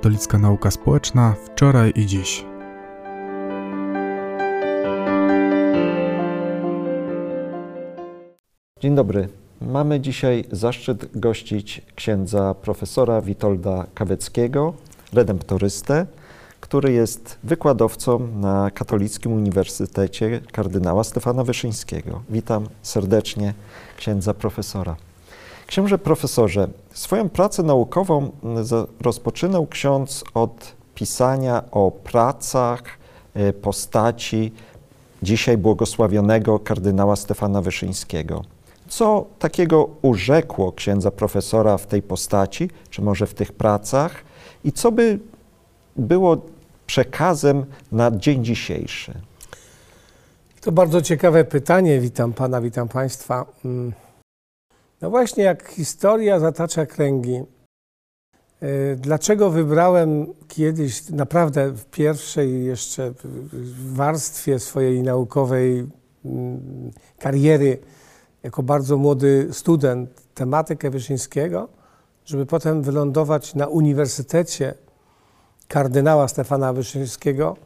Katolicka Nauka Społeczna wczoraj i dziś. Dzień dobry. Mamy dzisiaj zaszczyt gościć księdza profesora Witolda Kaweckiego, redemptorystę, który jest wykładowcą na Katolickim Uniwersytecie kardynała Stefana Wyszyńskiego. Witam serdecznie księdza profesora. Księże profesorze, swoją pracę naukową rozpoczynał ksiądz od pisania o pracach e, postaci dzisiaj błogosławionego kardynała Stefana Wyszyńskiego. Co takiego urzekło księdza profesora w tej postaci, czy może w tych pracach, i co by było przekazem na dzień dzisiejszy? To bardzo ciekawe pytanie. Witam pana, witam państwa. No właśnie, jak historia zatacza kręgi, y, dlaczego wybrałem kiedyś, naprawdę w pierwszej jeszcze warstwie swojej naukowej mm, kariery, jako bardzo młody student, tematykę Wyszyńskiego, żeby potem wylądować na Uniwersytecie kardynała Stefana Wyszyńskiego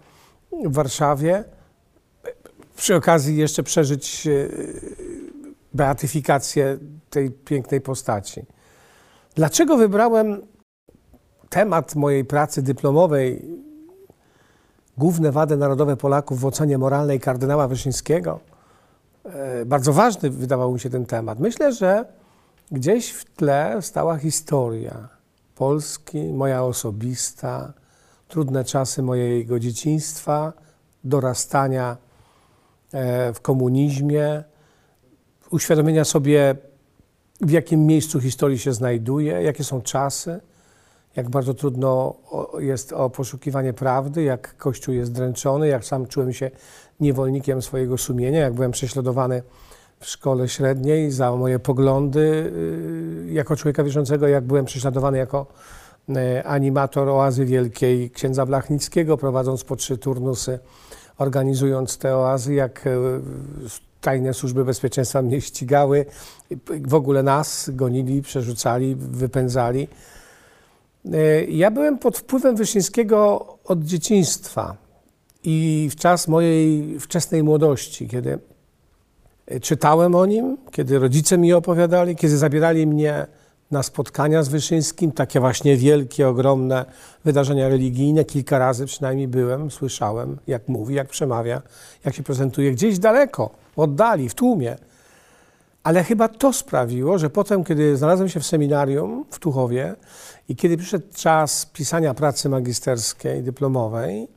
w Warszawie, przy okazji jeszcze przeżyć e, beatyfikację tej pięknej postaci. Dlaczego wybrałem temat mojej pracy dyplomowej Główne wady narodowe Polaków w ocenie moralnej kardynała Wyszyńskiego? E, bardzo ważny wydawał mi się ten temat. Myślę, że gdzieś w tle stała historia Polski, moja osobista, trudne czasy mojego dzieciństwa, dorastania e, w komunizmie, uświadomienia sobie, w jakim miejscu historii się znajduje, jakie są czasy, jak bardzo trudno jest o poszukiwanie prawdy, jak Kościół jest dręczony, jak sam czułem się niewolnikiem swojego sumienia, jak byłem prześladowany w szkole średniej za moje poglądy y, jako człowieka wierzącego, jak byłem prześladowany jako y, animator Oazy Wielkiej księdza Blachnickiego, prowadząc po trzy turnusy, organizując te oazy, jak y, tajne służby bezpieczeństwa mnie ścigały, w ogóle nas gonili, przerzucali, wypędzali. Ja byłem pod wpływem Wyszyńskiego od dzieciństwa i w czas mojej wczesnej młodości, kiedy czytałem o nim, kiedy rodzice mi opowiadali, kiedy zabierali mnie na spotkania z Wyszyńskim, takie właśnie wielkie, ogromne wydarzenia religijne. Kilka razy przynajmniej byłem, słyszałem, jak mówi, jak przemawia, jak się prezentuje gdzieś daleko, oddali, w tłumie. Ale chyba to sprawiło, że potem, kiedy znalazłem się w seminarium w Tuchowie i kiedy przyszedł czas pisania pracy magisterskiej, dyplomowej,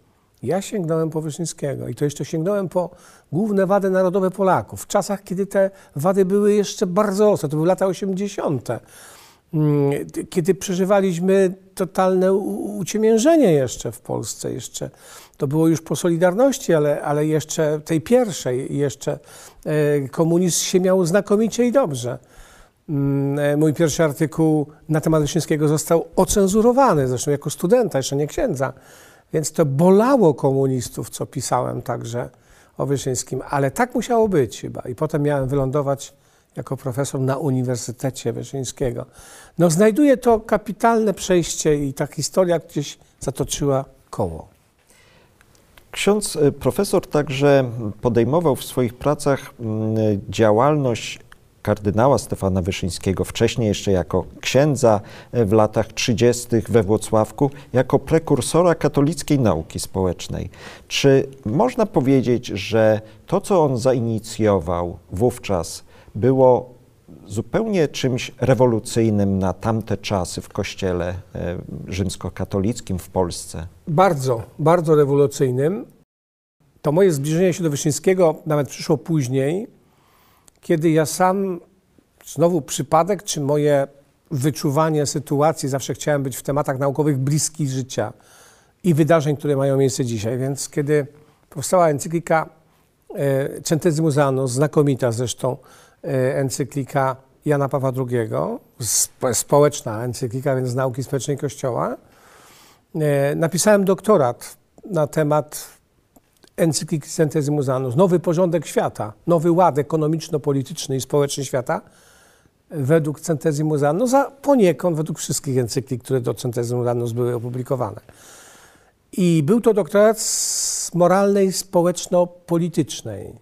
ja sięgnąłem po Wyszyńskiego i to jeszcze sięgnąłem po główne wady narodowe Polaków, w czasach, kiedy te wady były jeszcze bardzo ostre, to były lata 80., mm, kiedy przeżywaliśmy totalne uciemiężenie jeszcze w Polsce, jeszcze to było już po Solidarności, ale, ale jeszcze tej pierwszej, jeszcze e, komunizm się miał znakomicie i dobrze. Mm, e, mój pierwszy artykuł na temat Wyszyńskiego został ocenzurowany, zresztą jako studenta, jeszcze nie księdza. Więc to bolało komunistów, co pisałem także o Wyszyńskim, ale tak musiało być chyba. I potem miałem wylądować jako profesor na Uniwersytecie Wyszyńskiego. No znajduję to kapitalne przejście i ta historia gdzieś zatoczyła koło. Ksiądz e, profesor także podejmował w swoich pracach działalność kardynała Stefana Wyszyńskiego, wcześniej jeszcze jako księdza e, w latach 30. we Włocławku, jako prekursora katolickiej nauki społecznej. Czy można powiedzieć, że to, co on zainicjował wówczas, było zupełnie czymś rewolucyjnym na tamte czasy w kościele e, rzymskokatolickim w Polsce? Bardzo, bardzo rewolucyjnym. To moje zbliżenie się do Wyszyńskiego nawet przyszło później, kiedy ja sam, znowu przypadek, czy moje wyczuwanie sytuacji, zawsze chciałem być w tematach naukowych bliskich życia i wydarzeń, które mają miejsce dzisiaj. Więc kiedy powstała encyklika e, Centesimus Annus, znakomita zresztą encyklika Jana Pawła II, społeczna encyklika, więc nauki społecznej Kościoła, e, napisałem doktorat na temat encykliki Centesimus Annus, nowy porządek świata, nowy ład ekonomiczno-polityczny i społeczny świata, według Centesimus Annus, a poniekąd według wszystkich encyklik, które do Centesimus Annus były opublikowane. I był to doktorat z moralnej, społeczno-politycznej,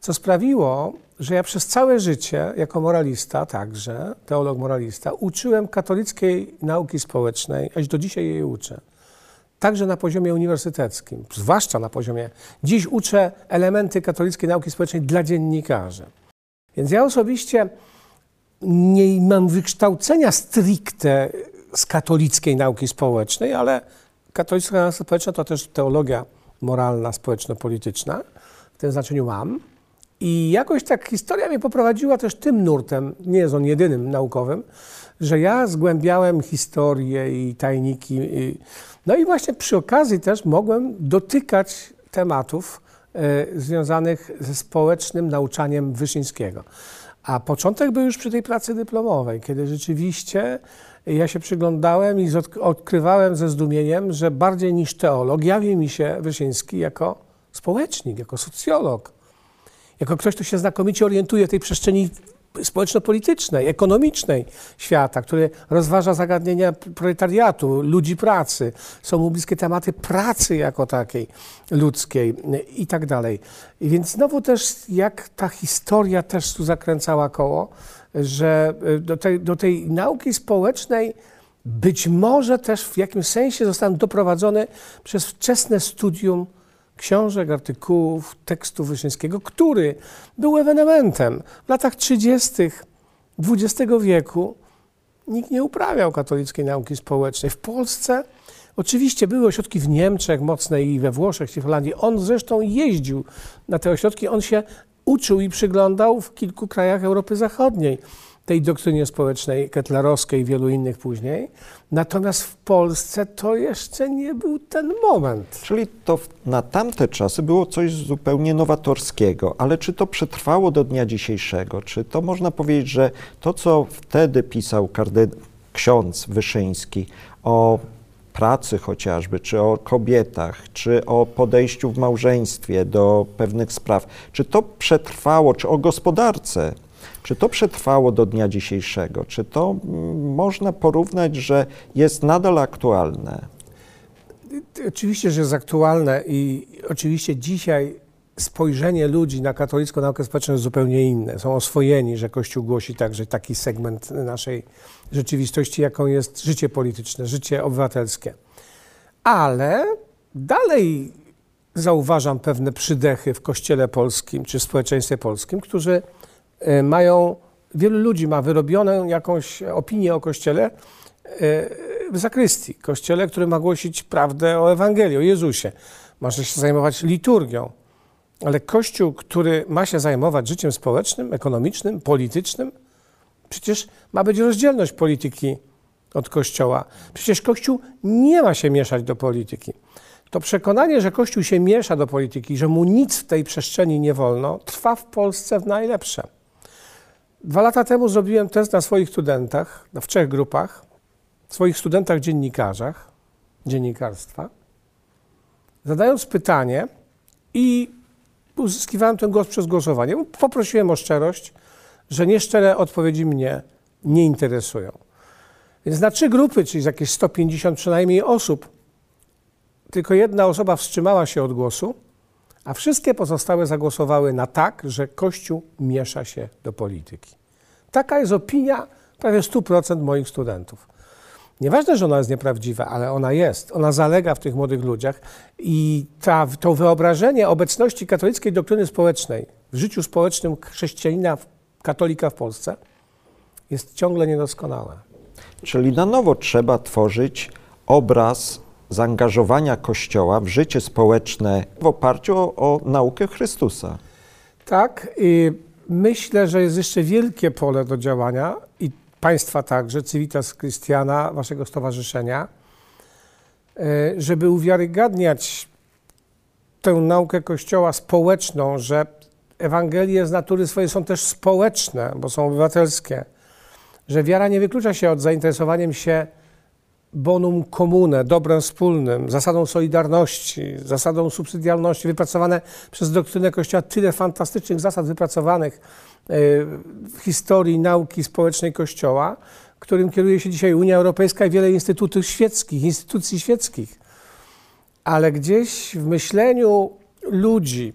co sprawiło, że ja przez całe życie, jako moralista także, teolog moralista, uczyłem katolickiej nauki społecznej, aż do dzisiaj jej uczę. Także na poziomie uniwersyteckim, zwłaszcza na poziomie. Dziś uczę elementy katolickiej nauki społecznej dla dziennikarzy. Więc ja osobiście nie mam wykształcenia stricte z katolickiej nauki społecznej, ale katolicka nauka społeczna to też teologia moralna, społeczno-polityczna. W tym znaczeniu mam. I jakoś tak historia mnie poprowadziła też tym nurtem, nie jest on jedynym naukowym, że ja zgłębiałem historię i tajniki. No i właśnie przy okazji też mogłem dotykać tematów y, związanych ze społecznym nauczaniem Wyszyńskiego. A początek był już przy tej pracy dyplomowej, kiedy rzeczywiście ja się przyglądałem i odkrywałem ze zdumieniem, że bardziej niż teolog jawi mi się Wyszyński jako społecznik, jako socjolog, jako ktoś, kto się znakomicie orientuje w tej przestrzeni społeczno-politycznej, ekonomicznej świata, który rozważa zagadnienia proletariatu, ludzi pracy. Są mu bliskie tematy pracy jako takiej ludzkiej i tak dalej. Więc znowu też jak ta historia też tu zakręcała koło, że e, do tej, do tej nauki społecznej być może też w jakimś sensie zostałem doprowadzony przez wczesne studium książek, artykułów, tekstu Wyszyńskiego, który był ewenementem. W latach 30. XX wieku nikt nie uprawiał katolickiej nauki społecznej. W Polsce oczywiście były ośrodki w Niemczech mocne i we Włoszech, i w Holandii. On zresztą jeździł na te ośrodki, on się uczył i przyglądał w kilku krajach Europy Zachodniej tej doktrynie społecznej ketlerowskiej i wielu innych później. Natomiast w Polsce to jeszcze nie był ten moment. Czyli to na tamte czasy było coś zupełnie nowatorskiego, ale czy to przetrwało do dnia dzisiejszego? Czy to można powiedzieć, że to, co wtedy pisał kardyn ksiądz Wyszyński o pracy chociażby, czy o kobietach, czy o podejściu w małżeństwie do pewnych spraw, czy to przetrwało, czy o gospodarce, czy to przetrwało do dnia dzisiejszego? Czy to mm, można porównać, że jest nadal aktualne? Oczywiście, że jest aktualne i oczywiście dzisiaj spojrzenie ludzi na katolicką naukę społeczną jest zupełnie inne. Są oswojeni, że Kościół głosi także taki segment naszej rzeczywistości, jaką jest życie polityczne, życie obywatelskie. Ale dalej zauważam pewne przydechy w Kościele polskim czy w społeczeństwie polskim, którzy mają, wielu ludzi ma wyrobioną jakąś opinię o Kościele e, w zakrystii. Kościele, który ma głosić prawdę o Ewangelii, o Jezusie. Może się zajmować liturgią. Ale Kościół, który ma się zajmować życiem społecznym, ekonomicznym, politycznym, przecież ma być rozdzielność polityki od Kościoła. Przecież Kościół nie ma się mieszać do polityki. To przekonanie, że Kościół się miesza do polityki, że mu nic w tej przestrzeni nie wolno, trwa w Polsce w najlepsze. Dwa lata temu zrobiłem test na swoich studentach, w trzech grupach, swoich studentach dziennikarzach, dziennikarstwa, zadając pytanie i uzyskiwałem ten głos przez głosowanie. Poprosiłem o szczerość, że nieszczere odpowiedzi mnie nie interesują. Więc na trzy grupy, czyli jakieś 150 przynajmniej osób, tylko jedna osoba wstrzymała się od głosu, a wszystkie pozostałe zagłosowały na tak, że Kościół miesza się do polityki. Taka jest opinia prawie 100% moich studentów. Nieważne, że ona jest nieprawdziwa, ale ona jest. Ona zalega w tych młodych ludziach i ta, to wyobrażenie obecności katolickiej doktryny społecznej w życiu społecznym chrześcijanina, katolika w Polsce jest ciągle niedoskonałe. Czyli na nowo trzeba tworzyć obraz zaangażowania Kościoła w życie społeczne w oparciu o, o naukę Chrystusa. Tak. I myślę, że jest jeszcze wielkie pole do działania i państwa także, Civitas Christiana, waszego stowarzyszenia, e, żeby uwiarygadniać tę naukę Kościoła społeczną, że Ewangelie z natury swojej są też społeczne, bo są obywatelskie, że wiara nie wyklucza się od zainteresowaniem się bonum comune, dobrem wspólnym, zasadą solidarności, zasadą subsydialności, wypracowane przez doktrynę Kościoła, tyle fantastycznych zasad wypracowanych e, w historii nauki społecznej Kościoła, którym kieruje się dzisiaj Unia Europejska i wiele instytutów świeckich, instytucji świeckich. Ale gdzieś w myśleniu ludzi,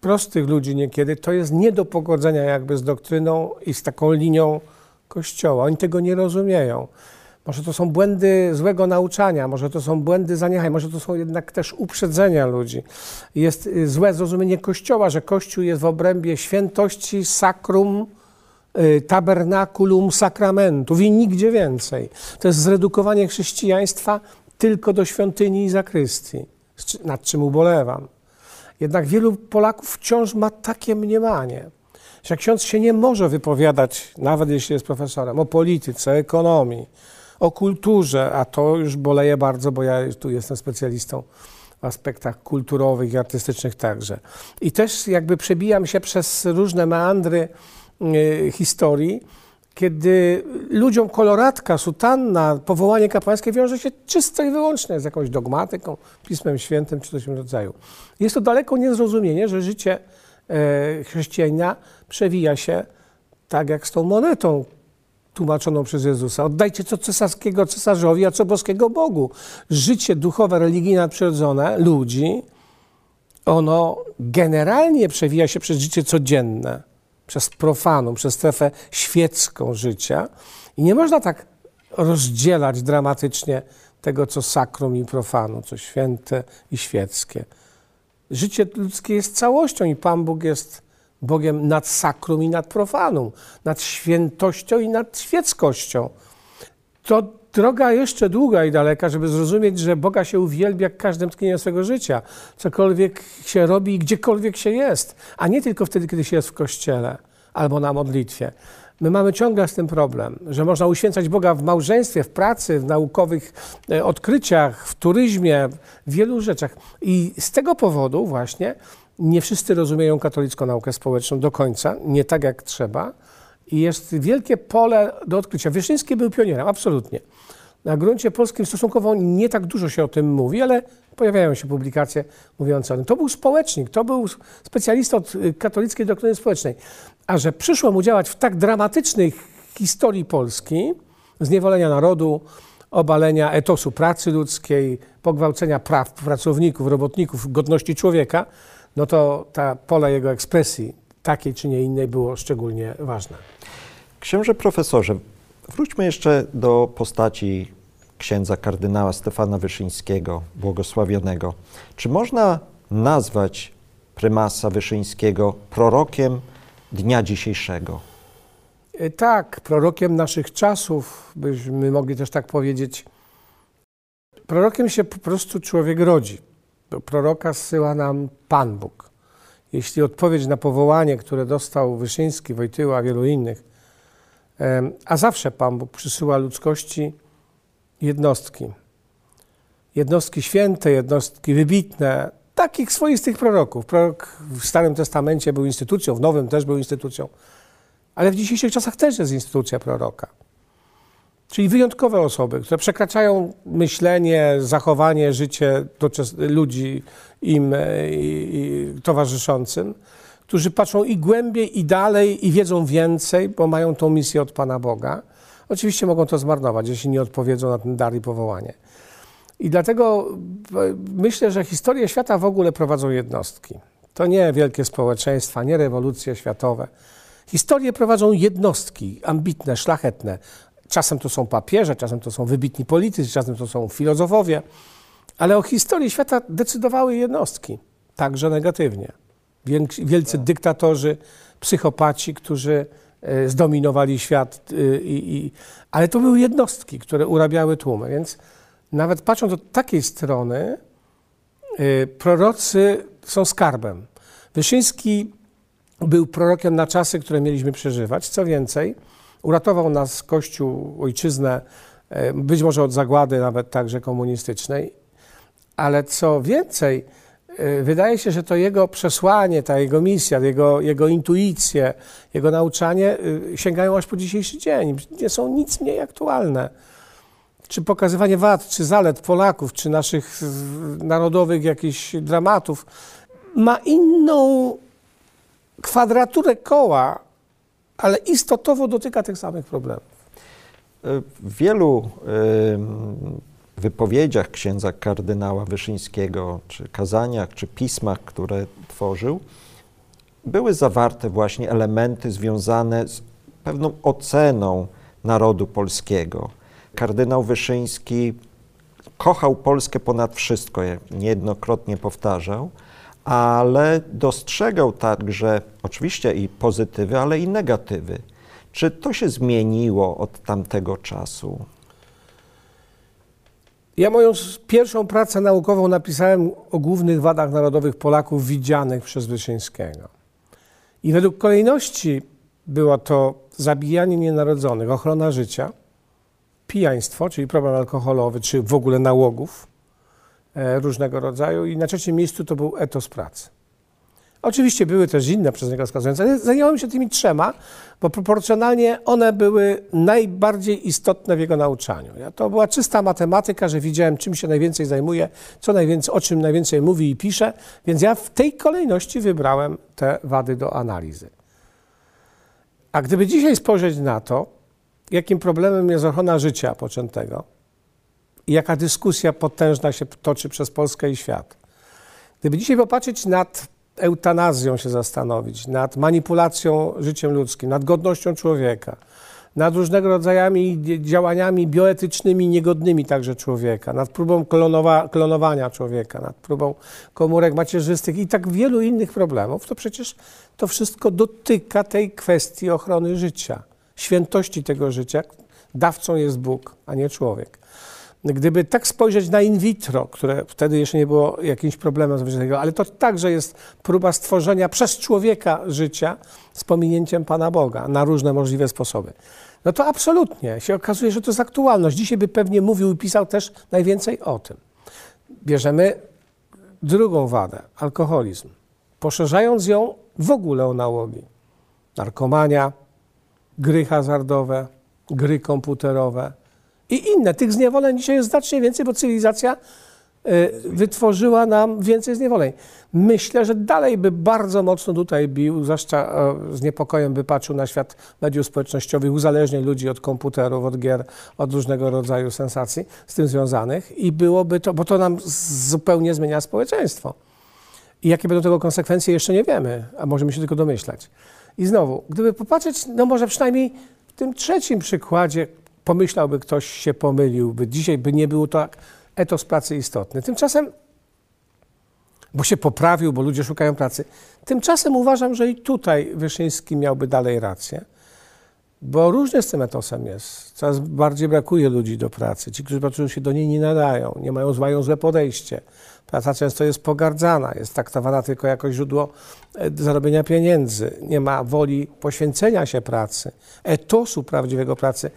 prostych ludzi niekiedy, to jest nie do pogodzenia jakby z doktryną i z taką linią Kościoła. Oni tego nie rozumieją. Może to są błędy złego nauczania, może to są błędy zaniechań, może to są jednak też uprzedzenia ludzi. Jest y, złe zrozumienie Kościoła, że Kościół jest w obrębie świętości, sakrum, y, tabernakulum, sakramentów i nigdzie więcej. To jest zredukowanie chrześcijaństwa tylko do świątyni i zakrystii, nad czym ubolewam. Jednak wielu Polaków wciąż ma takie mniemanie, że ksiądz się nie może wypowiadać, nawet jeśli jest profesorem, o polityce, ekonomii, o kulturze, a to już boleje bardzo, bo ja tu jestem specjalistą w aspektach kulturowych i artystycznych także. I też jakby przebijam się przez różne meandry y, historii, kiedy ludziom koloratka, sutanna, powołanie kapłańskie wiąże się czysto i wyłącznie z jakąś dogmatyką, Pismem Świętym czy coś w tym rodzaju. Jest to daleko niezrozumienie, że życie e, chrześcijanina przewija się tak jak z tą monetą, tłumaczoną przez Jezusa. Oddajcie co cesarskiego cesarzowi, a co boskiego Bogu. Życie duchowe, religijne, nadprzyrodzone ludzi, ono generalnie przewija się przez życie codzienne, przez profanum, przez strefę świecką życia i nie można tak rozdzielać dramatycznie tego, co sakrum i profanum, co święte i świeckie. Życie ludzkie jest całością i Pan Bóg jest Bogiem nad sakrum i nad profanum, nad świętością i nad świeckością. To droga jeszcze długa i daleka, żeby zrozumieć, że Boga się uwielbia każdym tknieniem swego życia, cokolwiek się robi i gdziekolwiek się jest, a nie tylko wtedy, kiedy się jest w kościele albo na modlitwie. My mamy ciągle z tym problem, że można uświęcać Boga w małżeństwie, w pracy, w naukowych e, odkryciach, w turyzmie, w wielu rzeczach. I z tego powodu właśnie nie wszyscy rozumieją katolicką naukę społeczną do końca, nie tak jak trzeba. I jest wielkie pole do odkrycia. Wyszyński był pionierem, absolutnie. Na gruncie polskim stosunkowo nie tak dużo się o tym mówi, ale pojawiają się publikacje mówiące o tym. To był społecznik, to był specjalista od katolickiej doktryny społecznej. A że przyszło mu działać w tak dramatycznej historii Polski, zniewolenia narodu, obalenia etosu pracy ludzkiej, pogwałcenia praw pracowników, robotników, godności człowieka, no to ta pole jego ekspresji, takiej czy nie innej, było szczególnie ważne. Księże profesorze, wróćmy jeszcze do postaci księdza kardynała Stefana Wyszyńskiego, błogosławionego. Czy można nazwać prymasa Wyszyńskiego prorokiem dnia dzisiejszego? E, tak, prorokiem naszych czasów, byśmy mogli też tak powiedzieć. Prorokiem się po prostu człowiek rodzi. Do proroka zsyła nam Pan Bóg. Jeśli odpowiedź na powołanie, które dostał Wyszyński, Wojtyła, wielu innych, a zawsze Pan Bóg przysyła ludzkości jednostki. Jednostki święte, jednostki wybitne, takich swoistych proroków. Prorok w Starym Testamencie był instytucją, w Nowym też był instytucją, ale w dzisiejszych czasach też jest instytucja proroka. Czyli wyjątkowe osoby, które przekraczają myślenie, zachowanie, życie ludzi im e, i, i towarzyszącym, którzy patrzą i głębiej, i dalej, i wiedzą więcej, bo mają tą misję od Pana Boga. Oczywiście mogą to zmarnować, jeśli nie odpowiedzą na ten dar i powołanie. I dlatego e, myślę, że historię świata w ogóle prowadzą jednostki. To nie wielkie społeczeństwa, nie rewolucje światowe. Historię prowadzą jednostki ambitne, szlachetne, Czasem to są papieże, czasem to są wybitni politycy, czasem to są filozofowie, ale o historii świata decydowały jednostki, także negatywnie. Wielcy tak. dyktatorzy, psychopaci, którzy e, zdominowali świat, y, i, i, ale to były jednostki, które urabiały tłumy. Więc nawet patrząc od takiej strony, y, prorocy są skarbem. Wyszyński był prorokiem na czasy, które mieliśmy przeżywać. Co więcej, Uratował nas Kościół, ojczyznę, e, być może od zagłady nawet także komunistycznej, ale co więcej, e, wydaje się, że to jego przesłanie, ta jego misja, jego, jego intuicje, jego nauczanie e, sięgają aż po dzisiejszy dzień. Nie są nic mniej aktualne. czy pokazywanie wad, czy zalet Polaków, czy naszych narodowych jakichś dramatów, ma inną kwadraturę koła, ale istotowo dotyka tych samych problemów. W wielu wypowiedziach księdza kardynała Wyszyńskiego, czy kazaniach, czy pismach, które tworzył, były zawarte właśnie elementy związane z pewną oceną narodu polskiego. Kardynał Wyszyński kochał Polskę ponad wszystko, jak niejednokrotnie powtarzał, ale dostrzegał także oczywiście i pozytywy, ale i negatywy. Czy to się zmieniło od tamtego czasu? Ja moją pierwszą pracę naukową napisałem o głównych wadach narodowych Polaków widzianych przez Wyszyńskiego. I według kolejności było to zabijanie nienarodzonych, ochrona życia, pijaństwo, czyli problem alkoholowy, czy w ogóle nałogów różnego rodzaju i na trzecim miejscu to był etos pracy. Oczywiście były też inne przez niego wskazujące, ale zajęłem się tymi trzema, bo proporcjonalnie one były najbardziej istotne w jego nauczaniu. To była czysta matematyka, że widziałem, czym się najwięcej zajmuje, co najwięcej, o czym najwięcej mówi i pisze, więc ja w tej kolejności wybrałem te wady do analizy. A gdyby dzisiaj spojrzeć na to, jakim problemem jest ochrona życia poczętego i jaka dyskusja potężna się toczy przez Polskę i świat, gdyby dzisiaj popatrzeć nad eutanazją się zastanowić, nad manipulacją życiem ludzkim, nad godnością człowieka, nad różnego rodzajami działaniami bioetycznymi niegodnymi także człowieka, nad próbą klonowa, klonowania człowieka, nad próbą komórek macierzystych i tak wielu innych problemów, to przecież to wszystko dotyka tej kwestii ochrony życia, świętości tego życia. Dawcą jest Bóg, a nie człowiek. Gdyby tak spojrzeć na in vitro, które wtedy jeszcze nie było jakimś problemem zwyczajnego, ale to także jest próba stworzenia przez człowieka życia z pominięciem Pana Boga na różne możliwe sposoby. No to absolutnie się okazuje, że to jest aktualność. Dzisiaj by pewnie mówił i pisał też najwięcej o tym. Bierzemy drugą wadę, alkoholizm, poszerzając ją w ogóle o nałogi. Narkomania, gry hazardowe, gry komputerowe, i inne. Tych zniewoleń dzisiaj jest znacznie więcej, bo cywilizacja y, wytworzyła nam więcej zniewoleń. Myślę, że dalej by bardzo mocno tutaj bił, zwłaszcza z niepokojem by patrzył na świat mediów społecznościowych, uzależnień ludzi od komputerów, od gier, od różnego rodzaju sensacji z tym związanych i byłoby to, bo to nam zupełnie zmienia społeczeństwo. I jakie będą tego konsekwencje, jeszcze nie wiemy, a możemy się tylko domyślać. I znowu, gdyby popatrzeć, no może przynajmniej w tym trzecim przykładzie, pomyślałby ktoś się pomyliłby. Dzisiaj by nie było tak etos pracy istotny. Tymczasem, bo się poprawił, bo ludzie szukają pracy. Tymczasem uważam, że i tutaj Wyszyński miałby dalej rację, bo różnie z tym etosem jest. Coraz bardziej brakuje ludzi do pracy. Ci, którzy pracują się do niej nie nadają, nie mają, mają złe podejście. Praca często jest pogardzana, jest traktowana tylko jako źródło zarobienia pieniędzy. Nie ma woli poświęcenia się pracy, etosu prawdziwego pracy.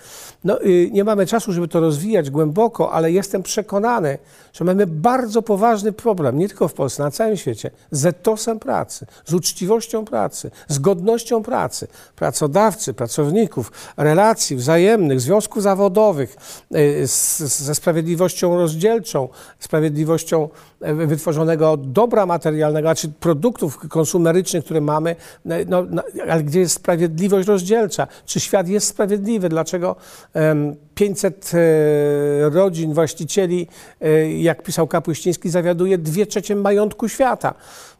No, y, nie mamy czasu, żeby to rozwijać głęboko, ale jestem przekonany, że mamy bardzo poważny problem, nie tylko w Polsce, na całym świecie, z etosem pracy, z uczciwością pracy, z godnością pracy, pracodawcy, pracowników, relacji wzajemnych, związków zawodowych, z, ze sprawiedliwością rozdzielczą, sprawiedliwością wytworzonego dobra materialnego, znaczy produktów konsumerycznych, które mamy, no, no, ale gdzie jest sprawiedliwość rozdzielcza? Czy świat jest sprawiedliwy? Dlaczego 500 e, rodzin, właścicieli, e, jak pisał Kapuściński, zawiaduje dwie trzecie majątku świata?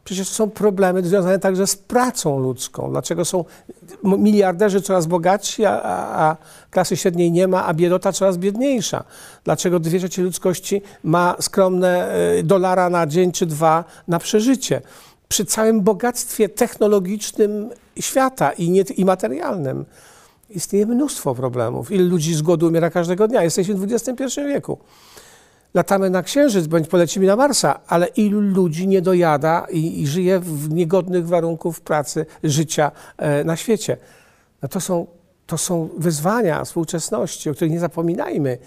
Przecież to są problemy związane także z pracą ludzką. Dlaczego są miliarderzy coraz bogatsi, a, a, klasy średniej nie ma, a biedota coraz biedniejsza? Dlaczego dwie trzecie ludzkości ma skromne e, dolara na dzień czy dwa na przeżycie? Przy całym bogactwie technologicznym świata i, nie, i materialnym istnieje mnóstwo problemów. Ile ludzi z głodu umiera każdego dnia? Jesteśmy w XXI wieku latamy na Księżyc, bądź polecimy na Marsa, ale ilu ludzi nie dojada i, i żyje w niegodnych warunków pracy, życia e, na świecie. No to, są, to są wyzwania współczesności, o których nie zapominajmy.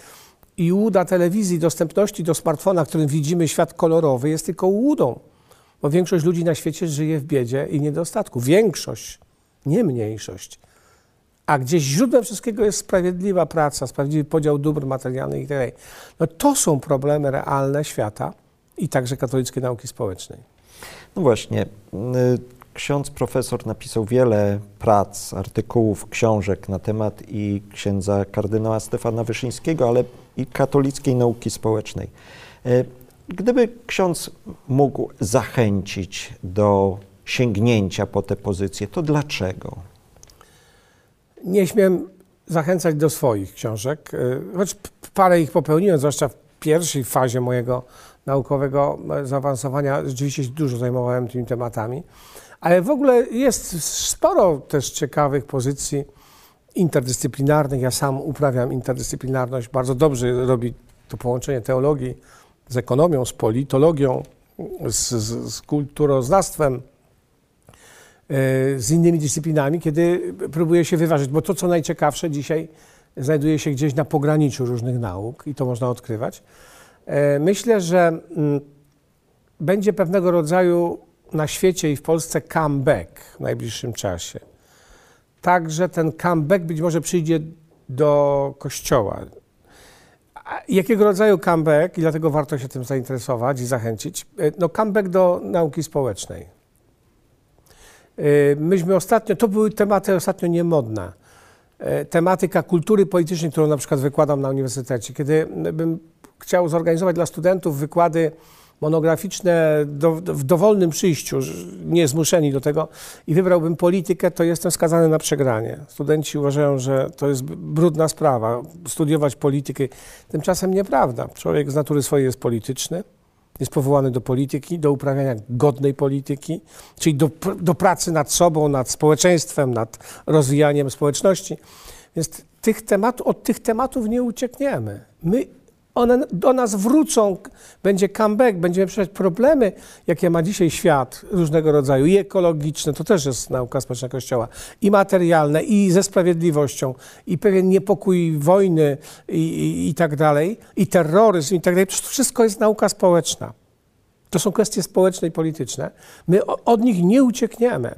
I łuda telewizji, dostępności do smartfona, którym widzimy świat kolorowy, jest tylko łudą. Bo większość ludzi na świecie żyje w biedzie i niedostatku. Większość, nie mniejszość. a gdzieś źródłem wszystkiego jest sprawiedliwa praca, sprawiedliwy podział dóbr materialnych itd. Tak no to są problemy realne świata i także katolickiej nauki społecznej. No właśnie. Y, ksiądz profesor napisał wiele prac, artykułów, książek na temat i księdza kardynała Stefana Wyszyńskiego, ale i katolickiej nauki społecznej. Gdyby ksiądz mógł zachęcić do sięgnięcia po tę pozycję, to dlaczego? Nie śmiem zachęcać do swoich książek, y, choć parę ich popełniłem, zwłaszcza w pierwszej fazie mojego naukowego e, zaawansowania. Rzeczywiście się dużo zajmowałem tymi tematami, ale w ogóle jest sporo też ciekawych pozycji interdyscyplinarnych. Ja sam uprawiam interdyscyplinarność. Bardzo dobrze robi to połączenie teologii z ekonomią, z politologią, z, z, z kulturoznawstwem, E, z innymi dyscyplinami, kiedy próbuje się wyważyć, bo to, co najciekawsze dzisiaj, znajduje się gdzieś na pograniczu różnych nauk i to można odkrywać. E, myślę, że mm, będzie pewnego rodzaju na świecie i w Polsce comeback w najbliższym czasie. Także ten comeback być może przyjdzie do kościoła. Jakiego rodzaju comeback, i dlatego warto się tym zainteresować i zachęcić? E, no, comeback do nauki społecznej. Y, myśmy ostatnio, to były tematy ostatnio niemodne. Y, tematyka kultury politycznej, którą na przykład wykładam na uniwersytecie. Kiedy bym chciał zorganizować dla studentów wykłady monograficzne do, w dowolnym przyjściu, nie zmuszeni do tego, i wybrałbym politykę, to jestem skazany na przegranie. Studenci uważają, że to jest brudna sprawa, studiować politykę. Tymczasem nieprawda. Człowiek z natury swojej jest polityczny jest powołany do polityki, do uprawiania godnej polityki, czyli do, do pracy nad sobą, nad społeczeństwem, nad rozwijaniem społeczności. Więc tych od tych tematów nie uciekniemy. My one do nas wrócą, będzie comeback, będziemy przeszać problemy, jakie ma dzisiaj świat różnego rodzaju, i ekologiczne, to też jest nauka społeczna Kościoła, i materialne, i ze sprawiedliwością, i pewien niepokój wojny i, i, i tak dalej, i terroryzm i tak dalej. To wszystko jest nauka społeczna. To są kwestie społeczne i polityczne. My od nich nie uciekniemy.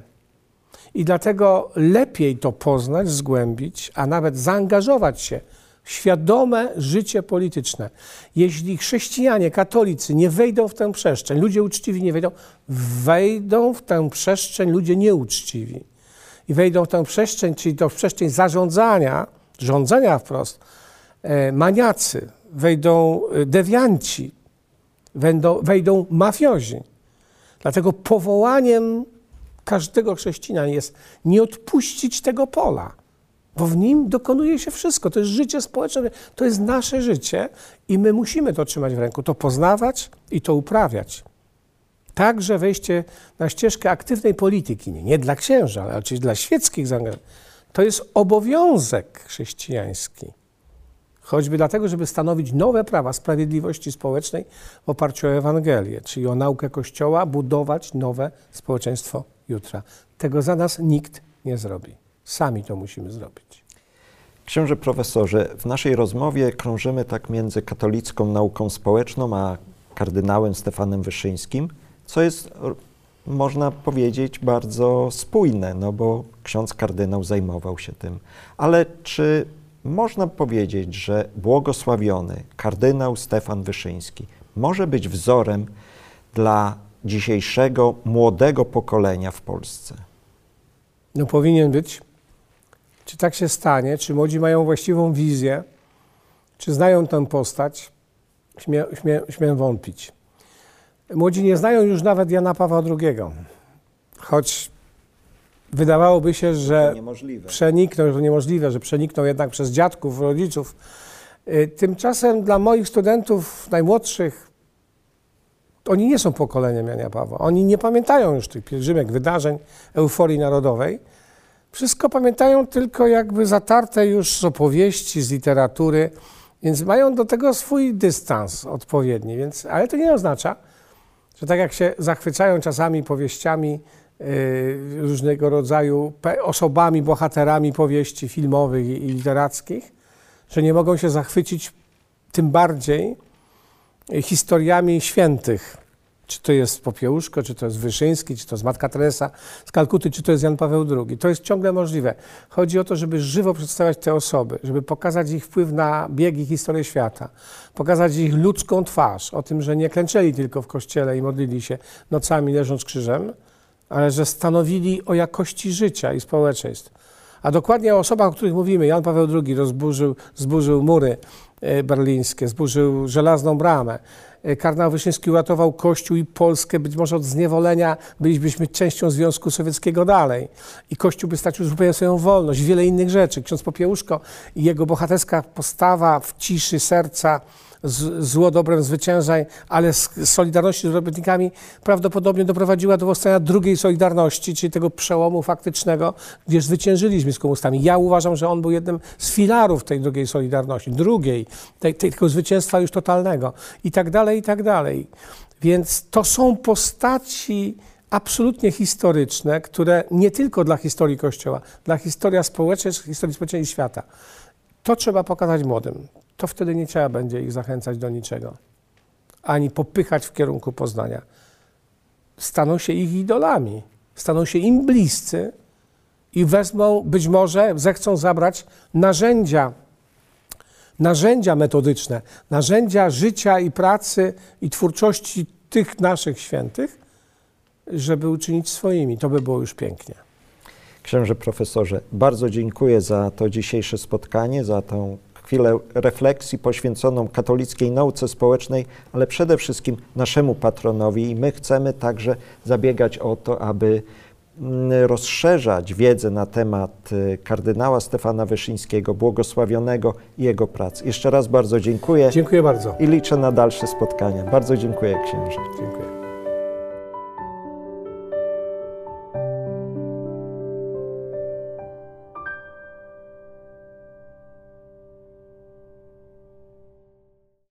I dlatego lepiej to poznać, zgłębić, a nawet zaangażować się świadome życie polityczne. Jeśli chrześcijanie, katolicy nie wejdą w tę przestrzeń, ludzie uczciwi nie wejdą, wejdą w tę przestrzeń ludzie nieuczciwi. I wejdą w tę przestrzeń, czyli to przestrzeń zarządzania, rządzenia wprost, e, maniacy, wejdą e, dewianci, wejdą, wejdą mafiozi. Dlatego powołaniem każdego chrześcijanina jest nie odpuścić tego pola bo w nim dokonuje się wszystko. To jest życie społeczne, to jest nasze życie i my musimy to trzymać w ręku, to poznawać i to uprawiać. Także wejście na ścieżkę aktywnej polityki, nie, nie dla księża, ale oczywiście dla świeckich to jest obowiązek chrześcijański. Choćby dlatego, żeby stanowić nowe prawa sprawiedliwości społecznej w oparciu o Ewangelię, czyli o naukę Kościoła, budować nowe społeczeństwo jutra. Tego za nas nikt nie zrobi. Sami to musimy zrobić. Książę profesorze, w naszej rozmowie krążymy tak między katolicką nauką społeczną a kardynałem Stefanem Wyszyńskim, co jest, można powiedzieć, bardzo spójne, no bo ksiądz kardynał zajmował się tym. Ale czy można powiedzieć, że błogosławiony kardynał Stefan Wyszyński może być wzorem dla dzisiejszego młodego pokolenia w Polsce? No powinien być. Czy tak się stanie? Czy młodzi mają właściwą wizję? Czy znają tę postać? Śmie, śmie, śmiem wątpić. Młodzi nie znają już nawet Jana Pawła II, choć wydawałoby się, że przenikną, że niemożliwe, że przenikną jednak przez dziadków, rodziców. Y, tymczasem dla moich studentów najmłodszych, oni nie są pokoleniem Jana Pawła. Oni nie pamiętają już tych pielgrzymek, wydarzeń, euforii narodowej wszystko pamiętają tylko jakby zatarte już z opowieści, z literatury, więc mają do tego swój dystans odpowiedni. Więc, ale to nie oznacza, że tak jak się zachwycają czasami powieściami yy, różnego rodzaju osobami, bohaterami powieści filmowych i, i literackich, że nie mogą się zachwycić tym bardziej historiami świętych, Czy to jest Popiełuszko, czy to jest Wyszyński, czy to jest Matka Teresa z Kalkuty, czy to jest Jan Paweł II. To jest ciągle możliwe. Chodzi o to, żeby żywo przedstawiać te osoby, żeby pokazać ich wpływ na bieg i historię świata, pokazać ich ludzką twarz, o tym, że nie klęczeli tylko w kościele i modlili się nocami leżąc krzyżem, ale że stanowili o jakości życia i społeczeństw. A dokładnie o osobach, o których mówimy, Jan Paweł II rozburzył, zburzył mury e, berlińskie, zburzył żelazną bramę. E, Kardynał Wyszyński uratował Kościół i Polskę być może od zniewolenia, bylibyśmy częścią Związku Sowieckiego dalej. I Kościół by stracił zupełnie swoją wolność, wiele innych rzeczy. Ksiądz Popiełuszko i jego bohaterska postawa w ciszy serca, zło dobrem zwyciężaj, ale Solidarności z robotnikami prawdopodobnie doprowadziła do powstania drugiej Solidarności, czyli tego przełomu faktycznego, gdzie zwyciężyliśmy z komunistami. Ja uważam, że on był jednym z filarów tej drugiej Solidarności, drugiej, tej, tej, tego zwycięstwa już totalnego i tak dalej, i tak dalej. Więc to są postaci absolutnie historyczne, które nie tylko dla historii Kościoła, dla historii społecznej, historii społecznej świata. To trzeba pokazać młodym. To wtedy nie trzeba będzie ich zachęcać do niczego, ani popychać w kierunku poznania. Staną się ich idolami, staną się im bliscy i wezmą, być może zechcą zabrać narzędzia, narzędzia metodyczne, narzędzia życia i pracy i twórczości tych naszych świętych, żeby uczynić swoimi. To by było już pięknie. Księże profesorze, bardzo dziękuję za to dzisiejsze spotkanie, za tą chwilę refleksji poświęconą katolickiej nauce społecznej, ale przede wszystkim naszemu patronowi i my chcemy także zabiegać o to, aby mm, rozszerzać wiedzę na temat y, kardynała Stefana Wyszyńskiego, błogosławionego i jego prac. Jeszcze raz bardzo dziękuję Dziękuję bardzo. i liczę na dalsze spotkania. Bardzo dziękuję księże. Dziękuję.